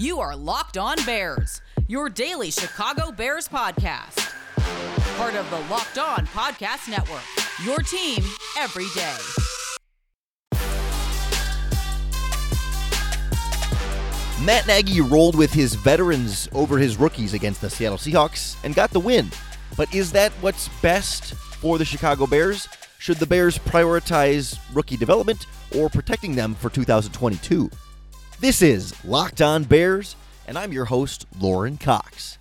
You are Locked On Bears, your daily Chicago Bears podcast. Part of the Locked On Podcast Network, your team every day. Matt Nagy rolled with his veterans over his rookies against the Seattle Seahawks and got the win. But is that what's best for the Chicago Bears? Should the Bears prioritize rookie development or protecting them for 2022? This is Locked On Bears, and I'm your host, Lorin Cox.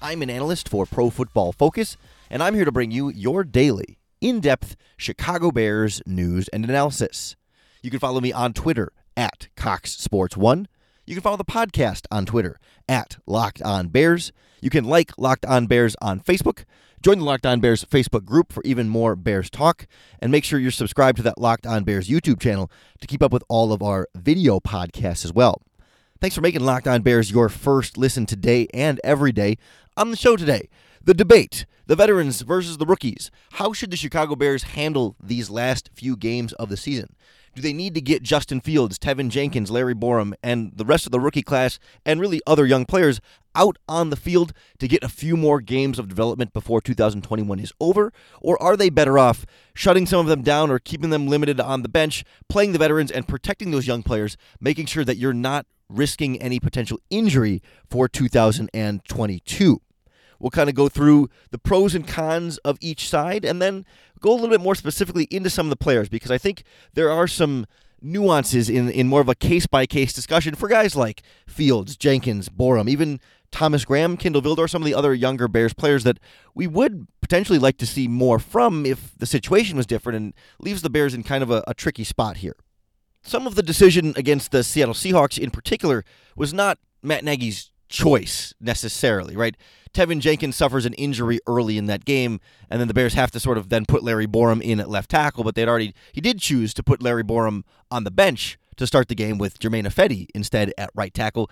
I'm an analyst for Pro Football Focus, and I'm here to bring you your daily, in depth Chicago Bears news and analysis. You can follow me on Twitter at Cox Sports One. You can follow the podcast on Twitter at Locked On Bears. You can like Locked On Bears on Facebook. Join the Locked On Bears Facebook group for even more Bears talk. And make sure you're subscribed to that Locked On Bears YouTube channel to keep up with all of our video podcasts as well. Thanks for making Locked On Bears your first listen today and every day. On the show today, the debate the veterans versus the rookies. How should the Chicago Bears handle these last few games of the season? Do they need to get Justin Fields, Teven Jenkins, Larry Borom, and the rest of the rookie class, and really other young players out on the field to get a few more games of development before 2021 is over? Or are they better off shutting some of them down or keeping them limited on the bench, playing the veterans, and protecting those young players, making sure that you're not risking any potential injury for 2022? We'll kind of go through the pros and cons of each side and then go a little bit more specifically into some of the players because I think there are some nuances in, in more of a case by case discussion for guys like Fields, Jenkins, Borom, even Thomas Graham, Kindle Vildor, some of the other younger Bears players that we would potentially like to see more from if the situation was different and leaves the Bears in kind of a, a tricky spot here. Some of the decision against the Seattle Seahawks in particular was not Matt Nagy's choice necessarily, right? Teven Jenkins suffers an injury early in that game, and then the Bears have to sort of then put Larry Borom in at left tackle, but they'd already he did choose to put Larry Borom on the bench to start the game with Germain Ifedi instead at right tackle.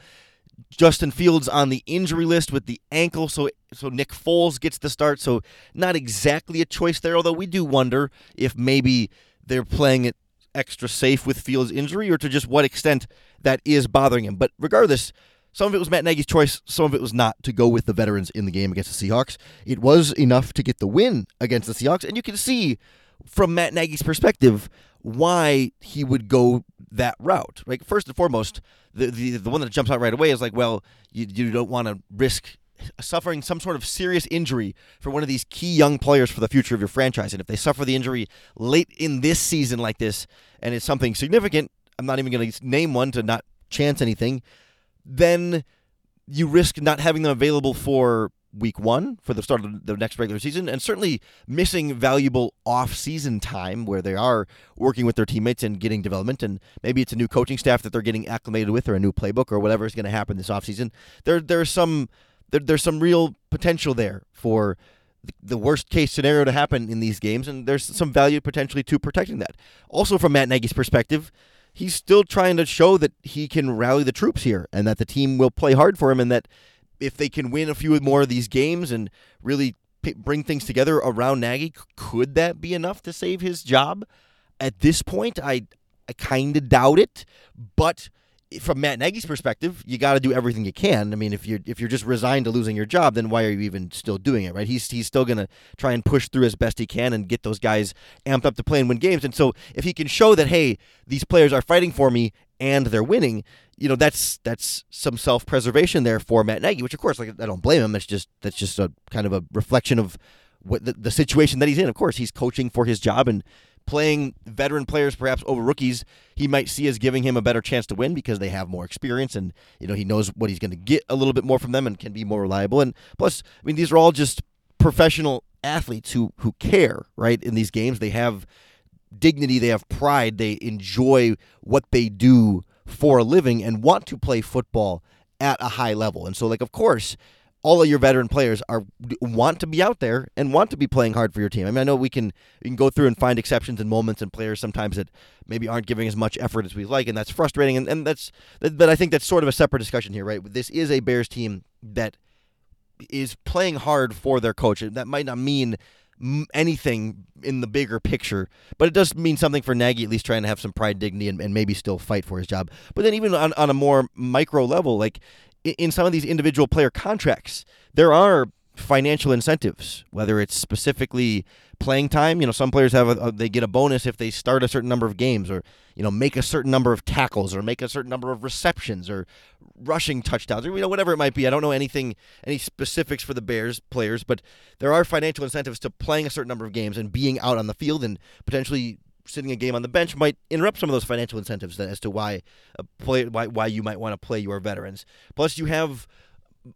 Justin Fields on the injury list with the ankle, so so Nick Foles gets the start. So not exactly a choice there, although we do wonder if maybe they're playing it extra safe with Fields' injury, or to just what extent that is bothering him. But regardless, some of it was Matt Nagy's choice, some of it was not to go with the veterans in the game against the Seahawks. It was enough to get the win against the Seahawks, and you can see from Matt Nagy's perspective why he would go that route. Right, first and foremost, the the, the one that jumps out right away is like, well, you, you don't want to risk suffering some sort of serious injury for one of these key young players for the future of your franchise. And if they suffer the injury late in this season like this, and it's something significant, I'm not even going to name one to not chance anything then you risk not having them available for week one for the start of the next regular season and certainly missing valuable off-season time where they are working with their teammates and getting development and maybe it's a new coaching staff that they're getting acclimated with or a new playbook or whatever is going to happen this offseason. There there's some there, there's some real potential there for the worst case scenario to happen in these games and there's some value potentially to protecting that. Also from Matt Nagy's perspective he's still trying to show that he can rally the troops here and that the team will play hard for him and that if they can win a few more of these games and really p- bring things together around Nagy, could that be enough to save his job? At this point, I I kind of doubt it, but from Matt Nagy's perspective, you got to do everything you can. I mean, if you're if you're just resigned to losing your job, then why are you even still doing it, right? He's he's still gonna try and push through as best he can and get those guys amped up to play and win games. And so, if he can show that, hey, these players are fighting for me and they're winning, you know, that's that's some self preservation there for Matt Nagy. Which, of course, like I don't blame him. It's just that's just a kind of a reflection of what the, the situation that he's in. Of course, he's coaching for his job and playing veteran players perhaps over rookies, he might see as giving him a better chance to win because they have more experience and you know he knows what he's going to get a little bit more from them and can be more reliable. And plus, I mean, these are all just professional athletes who who care, right? In these games, they have dignity, they have pride, they enjoy what they do for a living and want to play football at a high level. And so, like, of course, all of your veteran players are want to be out there and want to be playing hard for your team. I mean, I know we can we can go through and find exceptions and moments and players sometimes that maybe aren't giving as much effort as we like, and that's frustrating. And, and that's but I think that's sort of a separate discussion here, right? This is a Bears team that is playing hard for their coach. That might not mean anything in the bigger picture, but it does mean something for Nagy, at least trying to have some pride, dignity, and, and maybe still fight for his job. But then even on, on a more micro level, like in some of these individual player contracts, there are financial incentives, whether it's specifically playing time. You know, some players have a, a, they get a bonus if they start a certain number of games, or you know, make a certain number of tackles, or make a certain number of receptions, or rushing touchdowns, or you know, whatever it might be. I don't know anything, any specifics for the Bears players, but there are financial incentives to playing a certain number of games and being out on the field and potentially sitting a game on the bench might interrupt some of those financial incentives as to why a play why why you might want to play your veterans. Plus, you have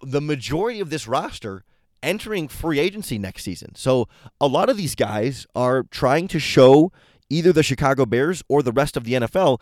the majority of this roster entering free agency next season. So a lot of these guys are trying to show either the Chicago Bears or the rest of the NFL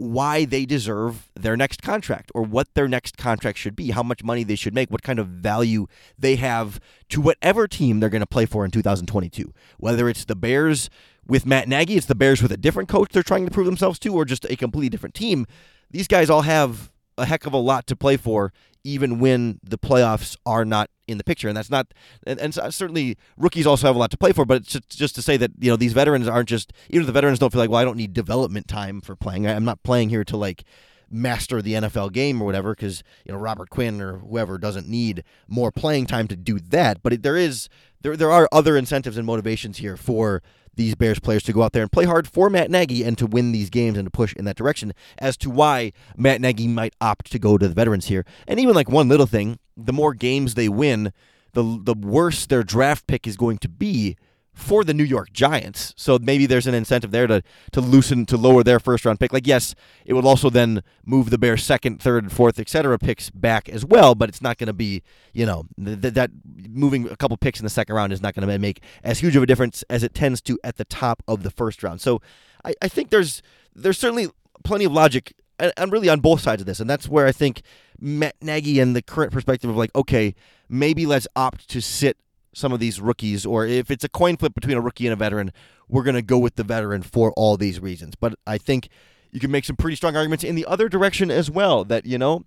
why they deserve their next contract or what their next contract should be, how much money they should make, what kind of value they have to whatever team they're going to play for in 2022. Whether it's the Bears with Matt Nagy, it's the Bears with a different coach they're trying to prove themselves to, or just a completely different team. These guys all have a heck of a lot to play for even when the playoffs are not in the picture. And that's not, and, and, certainly rookies also have a lot to play for. But it's just, just to say that you know these veterans aren't just even if the veterans don't feel like, well, I don't need development time for playing. I'm not playing here to like master the NFL game or whatever because you know Robert Quinn or whoever doesn't need more playing time to do that. But it, there is there there are other incentives and motivations here for these Bears players to go out there and play hard for Matt Nagy and to win these games and to push in that direction as to why Matt Nagy might opt to go to the veterans here. And even like one little thing, the more games they win, the the worse their draft pick is going to be for the New York Giants. So maybe there's an incentive there to to loosen to lower their first round pick. Like yes, it would also then move the Bears second, third, fourth, etc. picks back as well, but it's not going to be, you know, th- that moving a couple picks in the second round is not going to make as huge of a difference as it tends to at the top of the first round. So I, I think there's there's certainly plenty of logic and, and really on both sides of this. And that's where I think Matt Nagy and the current perspective of like, okay, maybe let's opt to sit some of these rookies, or if it's a coin flip between a rookie and a veteran, we're going to go with the veteran for all these reasons. But I think you can make some pretty strong arguments in the other direction as well that, you know,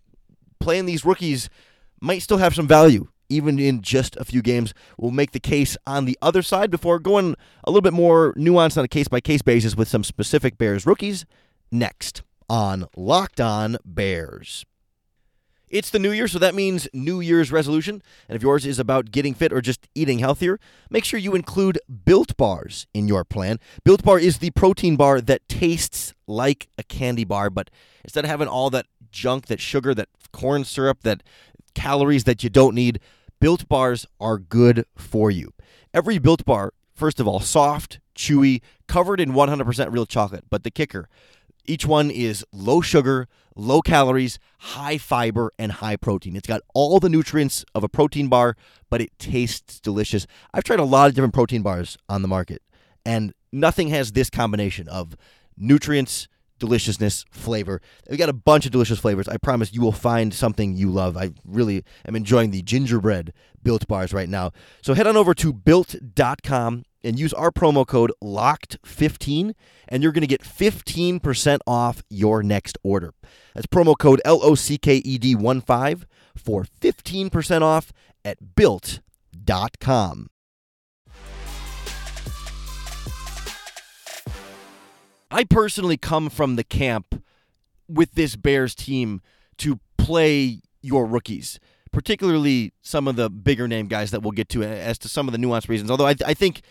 playing these rookies might still have some value, even in just a few games. We'll make the case on the other side before going a little bit more nuanced on a case by case basis with some specific Bears rookies next on Locked On Bears. It's the new year, so that means New Year's resolution. And if yours is about getting fit or just eating healthier, make sure you include Built Bars in your plan. Built Bar is the protein bar that tastes like a candy bar, but instead of having all that junk, that sugar, that corn syrup, that calories that you don't need, Built Bars are good for you. Every Built Bar, first of all, soft, chewy, covered in 100% real chocolate. But the kicker, each one is low sugar, low calories, high fiber, and high protein. It's got all the nutrients of a protein bar, but it tastes delicious. I've tried a lot of different protein bars on the market, and nothing has this combination of nutrients, deliciousness, flavor. We got a bunch of delicious flavors. I promise you will find something you love. I really am enjoying the gingerbread built bars right now. So head on over to built.com and use our promo code LOCKED15 and you're going to get 15% off your next order. That's promo code L O C K E D 1 5 for 15% off at built.com. I personally come from the camp with this Bears team to play your rookies, particularly some of the bigger name guys that we'll get to as to some of the nuanced reasons. Although I, I think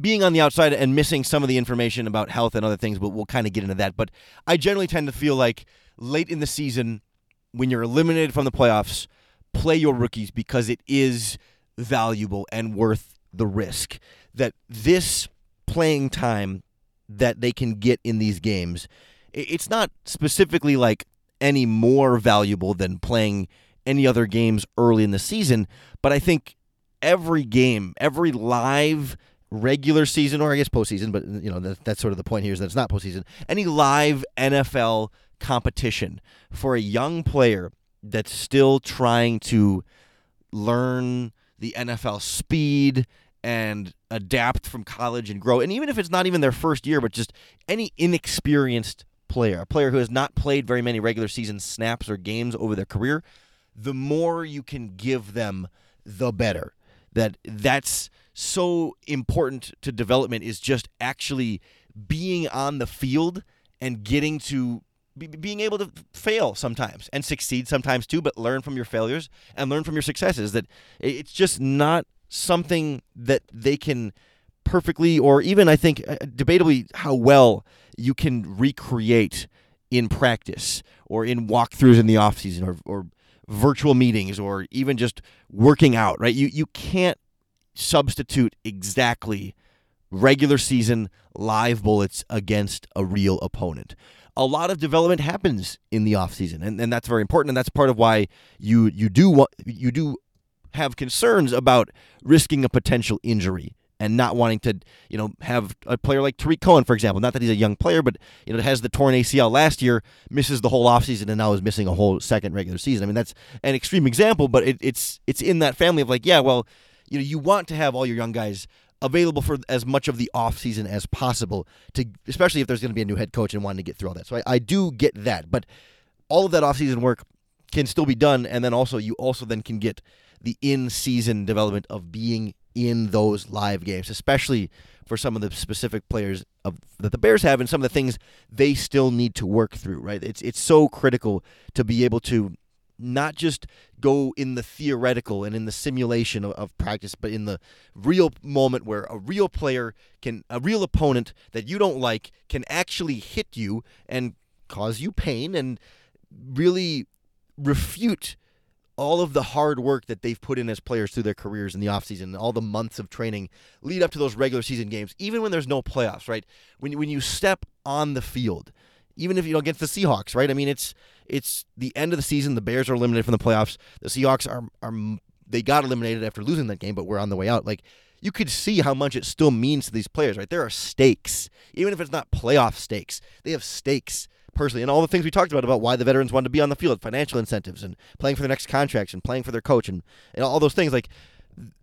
being on the outside and missing some of the information about health and other things, but we'll kind of get into that. But I generally tend to feel like late in the season, when you're eliminated from the playoffs, play your rookies because it is valuable and worth the risk. That this playing time that they can get in these games, it's not specifically like any more valuable than playing any other games early in the season, but I think every game, every live regular season, or I guess postseason, but you know that, that's sort of the point here is that it's not postseason. Any live NFL competition for a young player that's still trying to learn the NFL speed and adapt from college and grow. And even if it's not even their first year, but just any inexperienced player, a player who has not played very many regular season snaps or games over their career, the more you can give them, the better that that's so important to development is just actually being on the field and getting to be, being able to fail sometimes and succeed sometimes too, but learn from your failures and learn from your successes. That it's just not something that they can perfectly, or even I think uh, debatably, how well you can recreate in practice or in walkthroughs in the offseason or, or virtual meetings or even just working out, right? You you can't substitute exactly regular season live bullets against a real opponent. A lot of development happens in the offseason and, and that's very important and that's part of why you you do you do have concerns about risking a potential injury and not wanting to, you know, have a player like Tarik Cohen, for example. Not that he's a young player, but you know, has the torn ACL last year, misses the whole offseason, and now is missing a whole second regular season. I mean, that's an extreme example, but it, it's it's in that family of like, yeah, well, you know, you want to have all your young guys available for as much of the offseason as possible to especially if there's going to be a new head coach and wanting to get through all that. So I, I do get that, but all of that offseason work can still be done and then also you also then can get the in-season development of being in those live games, especially for some of the specific players of, that the Bears have and some of the things they still need to work through, right? It's it's so critical to be able to not just go in the theoretical and in the simulation of, of, practice, but in the real moment where a real player can, a real opponent that you don't like can actually hit you and cause you pain and really refute all of the hard work that they've put in as players through their careers in the offseason, all the months of training lead up to those regular season games, even when there's no playoffs, right? When, when you step on the field, even if you know against the Seahawks, right? I mean, it's it's the end of the season. The Bears are eliminated from the playoffs. The Seahawks are are they got eliminated after losing that game, but we're on the way out. Like you could see how much it still means to these players, right? There are stakes, even if it's not playoff stakes. They have stakes personally, and all the things we talked about about why the veterans wanted to be on the field, financial incentives, and playing for their next contracts, and playing for their coach, and, and all those things. Like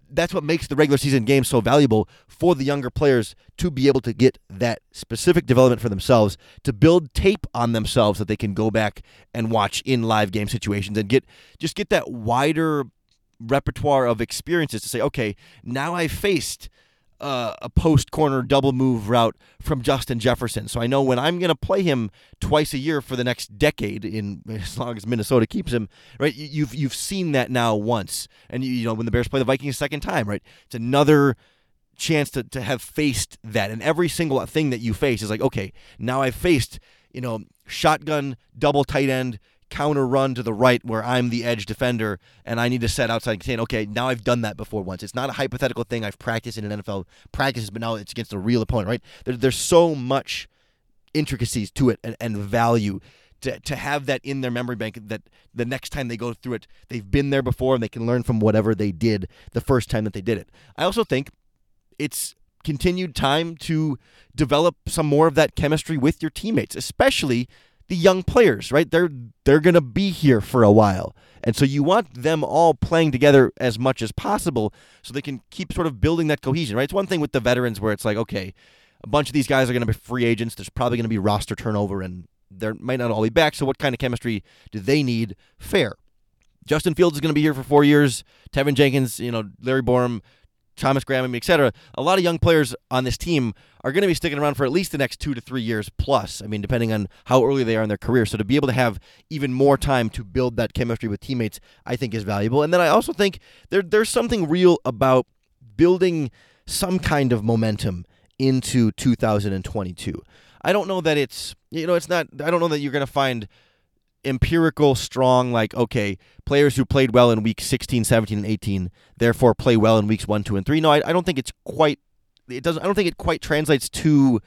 that's what makes the regular season game so valuable for the younger players to be able to get that specific development for themselves, to build tape on themselves that they can go back and watch in live game situations, and get just get that wider repertoire of experiences to say, okay, now I faced uh, a post corner double move route from Justin Jefferson. So I know when I'm going to play him twice a year for the next decade, in as long as Minnesota keeps him, right? You've you've seen that now once, and you, you know when the Bears play the Vikings a second time, right? It's another chance to to have faced that, and every single thing that you face is like, okay, now I've faced you know shotgun double tight end counter run to the right where I'm the edge defender and I need to set outside contain. Okay, now I've done that before once. It's not a hypothetical thing I've practiced in an NFL practices, but now it's against a real opponent, right? There, there's so much intricacies to it and, and value to, to have that in their memory bank that the next time they go through it, they've been there before and they can learn from whatever they did the first time that they did it. I also think it's continued time to develop some more of that chemistry with your teammates, especially the young players, right? They're they're going to be here for a while. And so you want them all playing together as much as possible so they can keep sort of building that cohesion, right? It's one thing with the veterans where it's like, okay, a bunch of these guys are going to be free agents. There's probably going to be roster turnover and they might not all be back. So what kind of chemistry do they need? Fair. Justin Fields is going to be here for four years. Teven Jenkins, you know, Larry Borom, Thomas Graham, et cetera. A lot of young players on this team are going to be sticking around for at least the next two to three years plus. I mean, depending on how early they are in their career. So to be able to have even more time to build that chemistry with teammates, I think is valuable. And then I also think there there's something real about building some kind of momentum into 2022. I don't know that it's you know it's not I don't know that you're going to find empirical, strong, like, okay, players who played well in week 16, 17, and 18, therefore play well in weeks 1, 2, and 3. No, I, I don't think it's quite, it doesn't, I don't think it quite translates to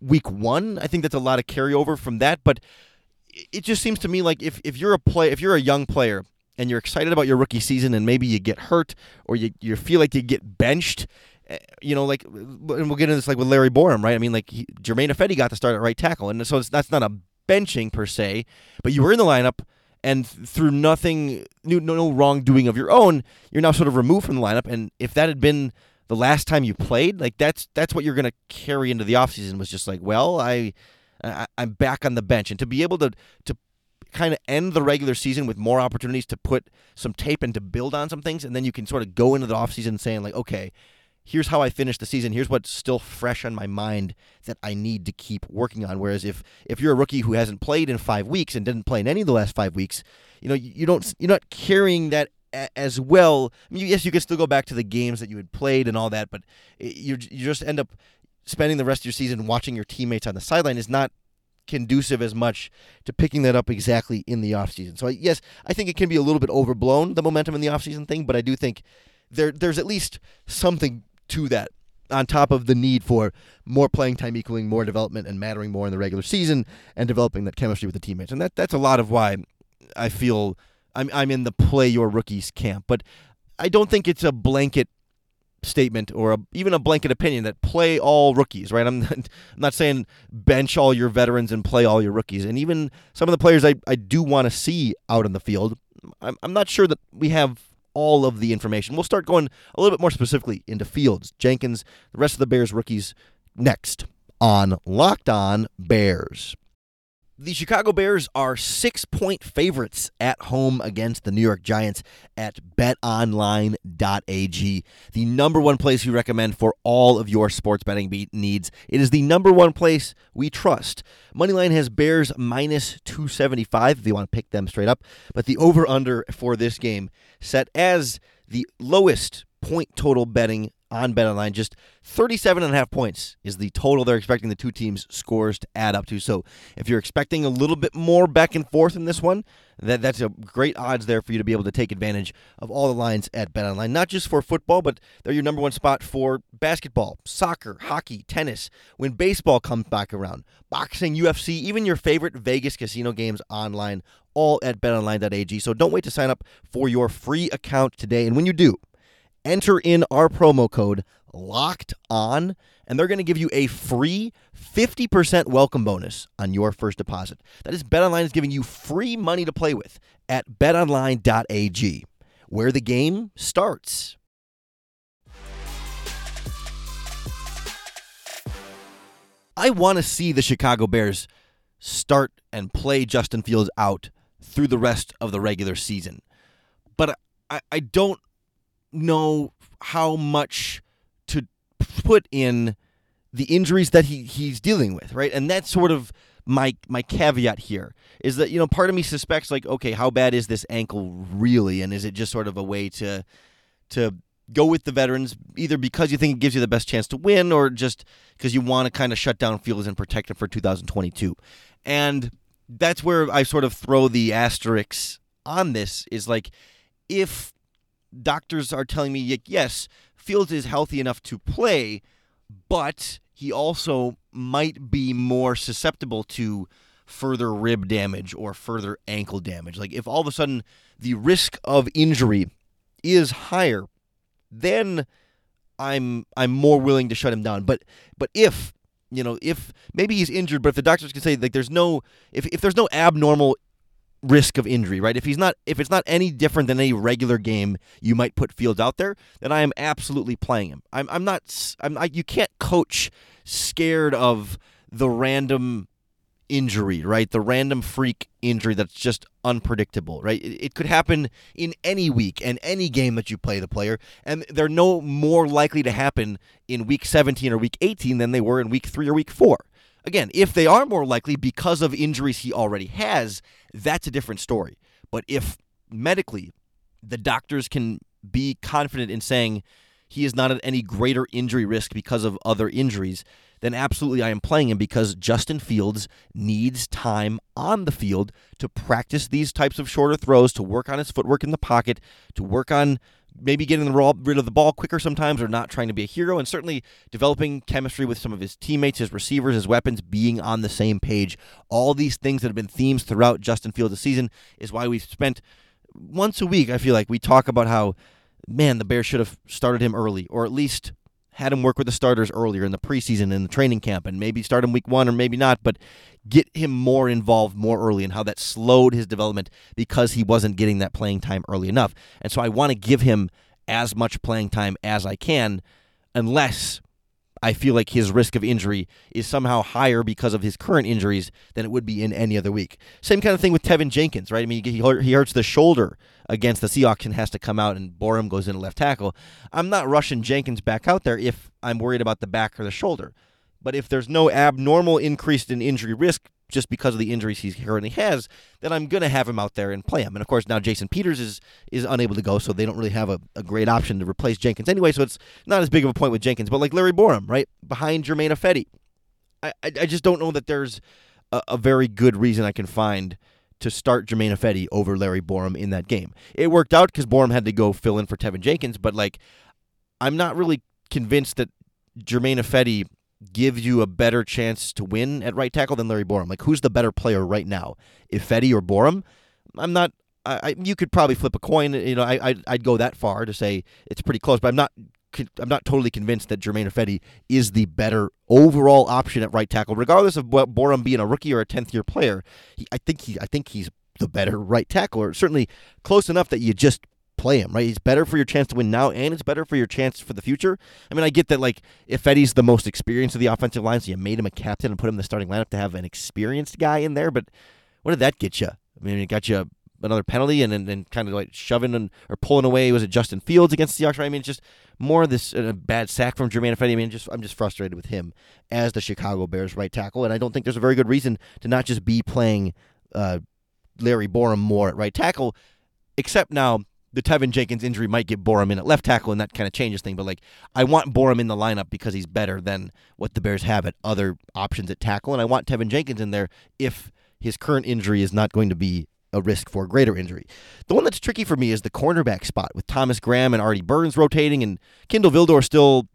week 1. I think that's a lot of carryover from that, but it just seems to me like if, if you're a play, if you're a young player and you're excited about your rookie season and maybe you get hurt or you, you feel like you get benched, eh, you know, like, and we'll get into this like with Larry Borom, right? I mean, like he, Germain Ifedi got to start at right tackle, and so that's not a benching per se, but you were in the lineup, and through nothing, no, no wrongdoing of your own, you're now sort of removed from the lineup. And if that had been the last time you played, like that's that's what you're going to carry into the offseason was just like, well, I, I I'm back on the bench, and to be able to to kind of end the regular season with more opportunities to put some tape and to build on some things, and then you can sort of go into the offseason saying like, okay, here's how I finished the season. Here's what's still fresh on my mind that I need to keep working on. Whereas if if you're a rookie who hasn't played in five weeks and didn't play in any of the last five weeks, you know you, don't you're not carrying that as well. I mean, yes, you can still go back to the games that you had played and all that, but you you just end up spending the rest of your season watching your teammates on the sideline is not conducive as much to picking that up exactly in the offseason. So yes, I think it can be a little bit overblown the momentum in the offseason thing, but I do think there there's at least something to that on top of the need for more playing time equaling more development and mattering more in the regular season and developing that chemistry with the teammates. And that that's a lot of why I feel I'm I'm in the play your rookies camp. But I don't think it's a blanket statement or a, even a blanket opinion that play all rookies, right? I'm not, I'm not saying bench all your veterans and play all your rookies. And even some of the players I, I do want to see out on the field, I'm, I'm not sure that we have all of the information. We'll start going a little bit more specifically into Fields, Jenkins, the rest of the Bears rookies next on Locked On Bears. The Chicago Bears are six point favorites at home against the New York Giants at betonline.ag, the number one place we recommend for all of your sports betting needs. It is the number one place we trust. Moneyline has Bears minus 275 if you want to pick them straight up, but the over under for this game set as the lowest point total betting on BetOnline. Just 37 and a half points is the total they're expecting the two teams' scores to add up to. So if you're expecting a little bit more back and forth in this one, that that's a great odds there for you to be able to take advantage of all the lines at BetOnline. Not just for football, but they're your number one spot for basketball, soccer, hockey, tennis. When baseball comes back around, boxing, UFC, even your favorite Vegas casino games online, all at betonline.ag. So don't wait to sign up for your free account today. And when you do, enter in our promo code locked on and they're going to give you a free 50% welcome bonus on your first deposit. That is betonline is giving you free money to play with at betonline.ag where the game starts. I want to see the chicago bears start and play justin fields out through the rest of the regular season but i, I don't know how much to put in the injuries that he, he's dealing with, right? And that's sort of my my caveat here is that you know part of me suspects like okay how bad is this ankle really and is it just sort of a way to to go with the veterans either because you think it gives you the best chance to win or just because you want to kind of shut down Fields and protect him for 2022 and that's where I sort of throw the asterisks on this is like if doctors are telling me, yes, Fields is healthy enough to play, but he also might be more susceptible to further rib damage or further ankle damage. Like if all of a sudden the risk of injury is higher, then I'm I'm more willing to shut him down. But but if you know if maybe he's injured, but if the doctors can say like there's no if if there's no abnormal risk of injury, right? If he's not if it's not any different than any regular game you might put Fields out there, then I am absolutely playing him. I'm I'm not I'm I, you can't coach scared of the random injury, right? The random freak injury that's just unpredictable, right? It, it, could happen in any week and any game that you play the player, and they're no more likely to happen in week 17 or week 18 than they were in week 3 or week 4. Again, if they are more likely because of injuries he already has, that's a different story. But if medically the doctors can be confident in saying he is not at any greater injury risk because of other injuries, then absolutely I am playing him because Justin Fields needs time on the field to practice these types of shorter throws, to work on his footwork in the pocket, to work on maybe getting the roll rid of the ball quicker sometimes or not trying to be a hero. And certainly developing chemistry with some of his teammates his receivers his weapons being on the same page. All these things that have been themes throughout justin fields' season is why we've spent once a week i feel like we talk about how man the bears should have started him early or at least had him work with the starters earlier in the preseason in the training camp and maybe start him week one or maybe not, but get him more involved more early and how that slowed his development because he wasn't getting that playing time early enough. And so I want to give him as much playing time as I can, unless I feel like his risk of injury is somehow higher because of his current injuries than it would be in any other week. Same kind of thing with Teven Jenkins, right? I mean, he, he hurts the shoulder against the Seahawks and has to come out, and Borom goes in left tackle. I'm not rushing Jenkins back out there if I'm worried about the back or the shoulder. But if there's no abnormal increase in injury risk just because of the injuries he currently has, then I'm going to have him out there and play him. And of course, now Jason Peters is is unable to go, so they don't really have a, a great option to replace Jenkins anyway. So it's not as big of a point with Jenkins, but like Larry Borom, right behind Germain Ifedi. I, I, just don't know that there's a, a, very good reason I can find to start Germain Ifedi over Larry Borom in that game. It worked out because Borom had to go fill in for Teven Jenkins, but like I'm not really convinced that Germain Ifedi gives you a better chance to win at right tackle than Larry Borom. Like, who's the better player right now, Ifedi or Borom? I'm not. I, I, you could probably flip a coin. You know, I, I'd, I'd go that far to say it's pretty close, but I'm not. I'm not totally convinced that Germain Ifedi is the better overall option at right tackle, regardless of Borom being a rookie or a tenth year player. He, I think he. I think he's the better right tackle, or certainly close enough that you just play him, right? He's better for your chance to win now, and it's better for your chance for the future. I mean, I get that, like, Ifedi's the most experienced of the offensive line, so you made him a captain and put him in the starting lineup to have an experienced guy in there, but what did that get you? I mean, it got you another penalty and then kind of like shoving and or pulling away. Was it Justin Fields against the Seahawks? Right? I mean, it's just more of this uh, bad sack from Germain Ifedi. I mean, just I'm just frustrated with him as the Chicago Bears right tackle, and I don't think there's a very good reason to not just be playing uh, Larry Borom more at right tackle, except now the Teven Jenkins injury might get Borom in at left tackle, and that kind of changes things. But like, I want Borom in the lineup because he's better than what the Bears have at other options at tackle, and I want Teven Jenkins in there if his current injury is not going to be a risk for greater injury. The one that's tricky for me is the cornerback spot with Thomas Graham and Artie Burns rotating, and Kindle Vildor still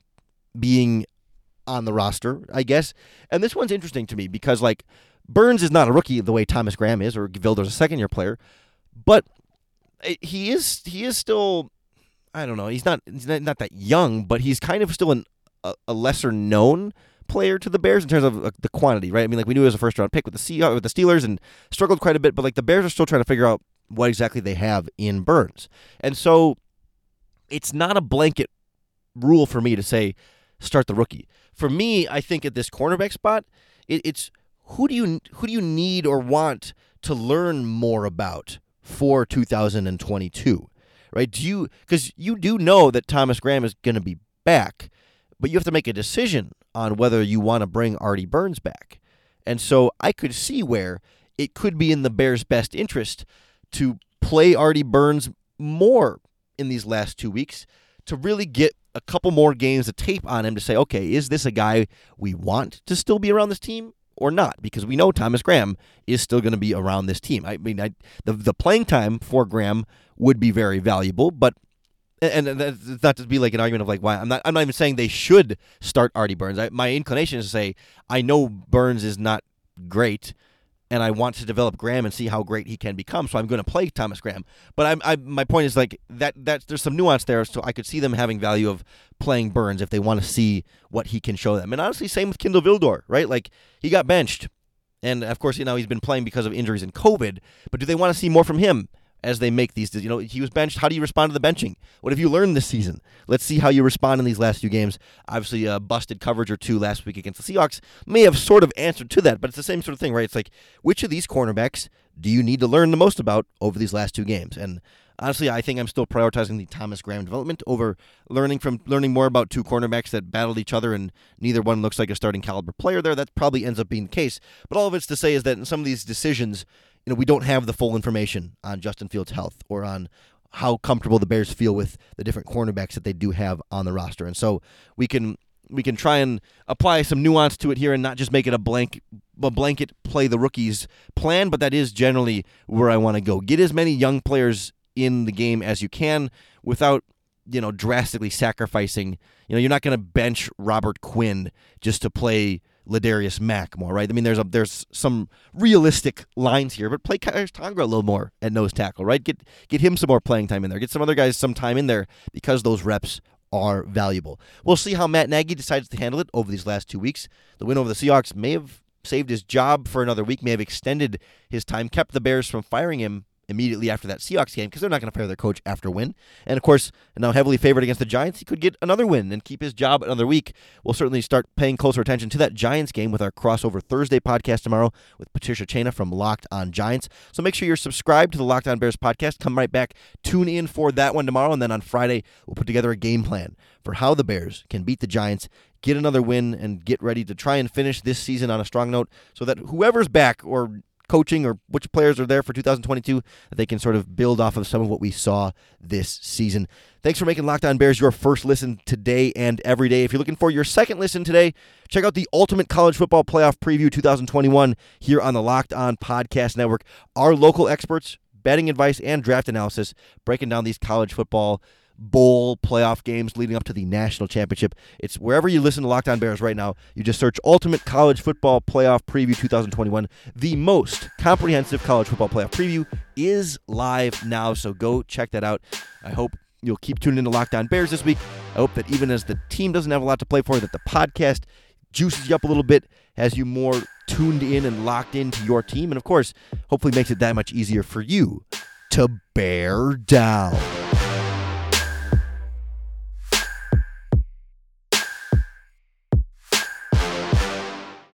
being on the roster, I guess. And this one's interesting to me because like Burns is not a rookie the way Thomas Graham is, or Vildor's a second year player, but he is he is still I don't know he's not he's not, not that young, but he's kind of still an, a, a lesser known player to the Bears in terms of uh, the quantity, right? I mean, like we knew he was a first round pick with the Seahawks, with the Steelers and struggled quite a bit, but like the Bears are still trying to figure out what exactly they have in Burns, and so it's not a blanket rule for me to say start the rookie. For me, I think at this cornerback spot, it, it's who do you who do you need or want to learn more about for 2022, right? Do you because you do know that Thomas Graham is going to be back, but you have to make a decision on whether you want to bring Artie Burns back. And so I could see where it could be in the Bears' best interest to play Artie Burns more in these last two weeks to really get a couple more games of tape on him to say, okay, is this a guy we want to still be around this team? Or not because we know Thomas Graham is still going to be around this team. I mean, I, the the playing time for Graham would be very valuable, but and, that's not to be like an argument of like why I'm not I'm not even saying they should start Artie Burns. I, my inclination is to say I know Burns is not great and I want to develop Graham and see how great he can become. So I'm going to play Thomas Graham. But I'm, I, my point is like that. That there's some nuance there, so I could see them having value of playing Burns if they want to see what he can show them. And honestly, same with Kindle Vildor, right? Like he got benched, and of course, you know he's been playing because of injuries and COVID. But do they want to see more from him? As they make these. You know, he was benched. How do you respond to the benching? What have you learned this season? Let's see how you respond in these last few games. Obviously, a busted coverage or two last week against the Seahawks may have sort of answered to that, but it's the same sort of thing, right? It's like, which of these cornerbacks do you need to learn the most about over these last two games? And honestly, I think I'm still prioritizing the Thomas Graham development over learning from learning more about two cornerbacks that battled each other and neither one looks like a starting caliber player there. That probably ends up being the case. But all of it's to say is that in some of these decisions, you know, we don't have the full information on Justin Fields' health or on how comfortable the Bears feel with the different cornerbacks that they do have on the roster. And so we can we can try and apply some nuance to it here and not just make it a blank a blanket play the rookies plan, but that is generally where I want to go. Get as many young players in the game as you can without you know drastically sacrificing. You know, you're not going to bench Robert Quinn just to play Ladarius Mack more, right? I mean, there's a, there's some realistic lines here, but play Khyiris Tonga a little more at nose tackle, right? Get get him some more playing time in there. Get some other guys some time in there because those reps are valuable. We'll see how Matt Nagy decides to handle it over these last two weeks. The win over the Seahawks may have saved his job for another week, may have extended his time, kept the Bears from firing him immediately after that Seahawks game because they're not going to fire their coach after a win. And of course, now heavily favored against the Giants, he could get another win and keep his job another week. We'll certainly start paying closer attention to that Giants game with our crossover Thursday podcast tomorrow with Patricia Traina from Locked On Giants. So make sure you're subscribed to the Locked On Bears podcast. Come right back, tune in for that one tomorrow, and then on Friday we'll put together a game plan for how the Bears can beat the Giants get another win and get ready to try and finish this season on a strong note so that whoever's back or coaching or which players are there for 2022 that they can sort of build off of some of what we saw this season. Thanks for making Locked On Bears your first listen today and every day. If you're looking for your second listen today, check out the Ultimate College Football Playoff Preview 2021 here on the Locked On Podcast Network. Our local experts, betting advice, and draft analysis breaking down these college football bowl playoff games leading up to the national championship. It's wherever you listen to Locked On Bears right now. You just search Ultimate College Football Playoff Preview 2021. The most comprehensive college football playoff preview is live now, so go check that out. I hope you'll keep tuning into Locked On Bears this week. I hope that even as the team doesn't have a lot to play for, that the podcast juices you up a little bit, has you more tuned in and locked into your team, and of course, hopefully makes it that much easier for you to bear down.